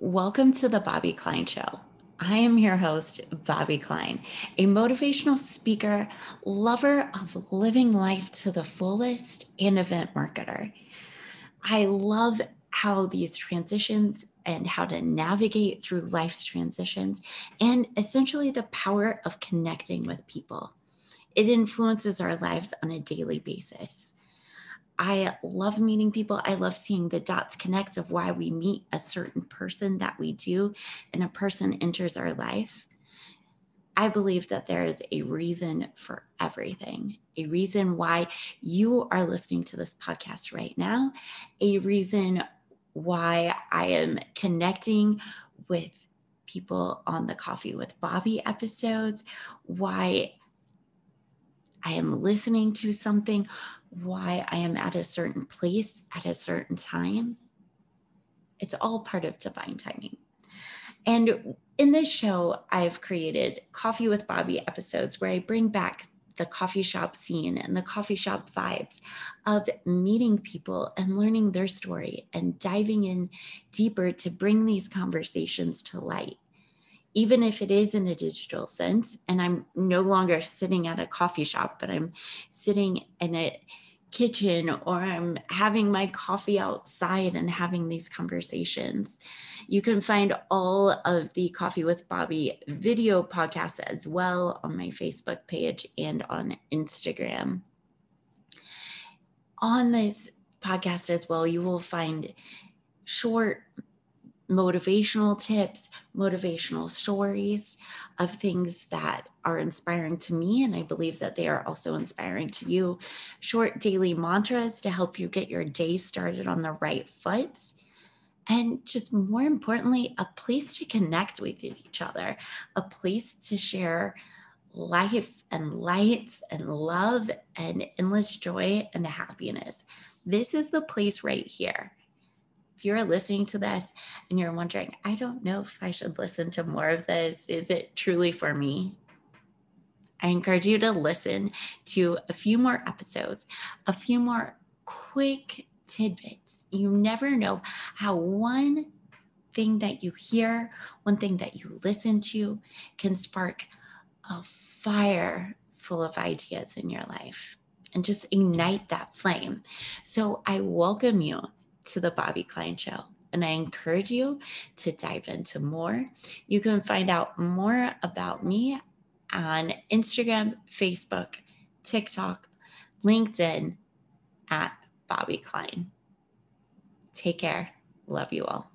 Welcome to the Bobbi Klein Show. I am your host, Bobbi Klein, a motivational speaker, lover of living life to the fullest, and event marketer. I love how these transitions and how to navigate through life's transitions, and essentially the power of connecting with people. It influences our lives on a daily basis. I love meeting people. I love seeing the dots connect of why we meet a certain person that we do and a person enters our life. I believe that there is a reason for everything, a reason why you are listening to this podcast right now, a reason why I am connecting with people on the Coffee with Bobbi episodes, why I am listening to something, why I am at a certain place at a certain time. It's all part of divine timing. And in this show, I've created Coffee with Bobbi episodes where I bring back the coffee shop scene and the coffee shop vibes of meeting people and learning their story and diving in deeper to bring these conversations to light even if it is in a digital sense and i'm no longer sitting at a coffee shop but i'm sitting in a kitchen or i'm having my coffee outside and having these conversations. You can find all of the coffee with bobbi video podcasts as well on my facebook page and on instagram. On this podcast as well you will find short motivational tips, motivational stories of things that are inspiring to me. And I believe that they are also inspiring to you. Short daily mantras to help you get your day started on the right foot. And just more importantly, a place to connect with each other, a place to share life and light and love and endless joy and happiness. This is the place right here if you're listening to this and you're wondering, I don't know if I should listen to more of this, is it truly for me? I encourage you to listen to a few more episodes, a few more quick tidbits. You never know how one thing that you hear, one thing that you listen to can spark a fire full of ideas in your life and just ignite that flame. So I welcome you to the Bobbi Klein Show. And I encourage you to dive into more. You can find out more about me on Instagram, Facebook, TikTok, LinkedIn at Bobbi Klein. Take care. Love you all.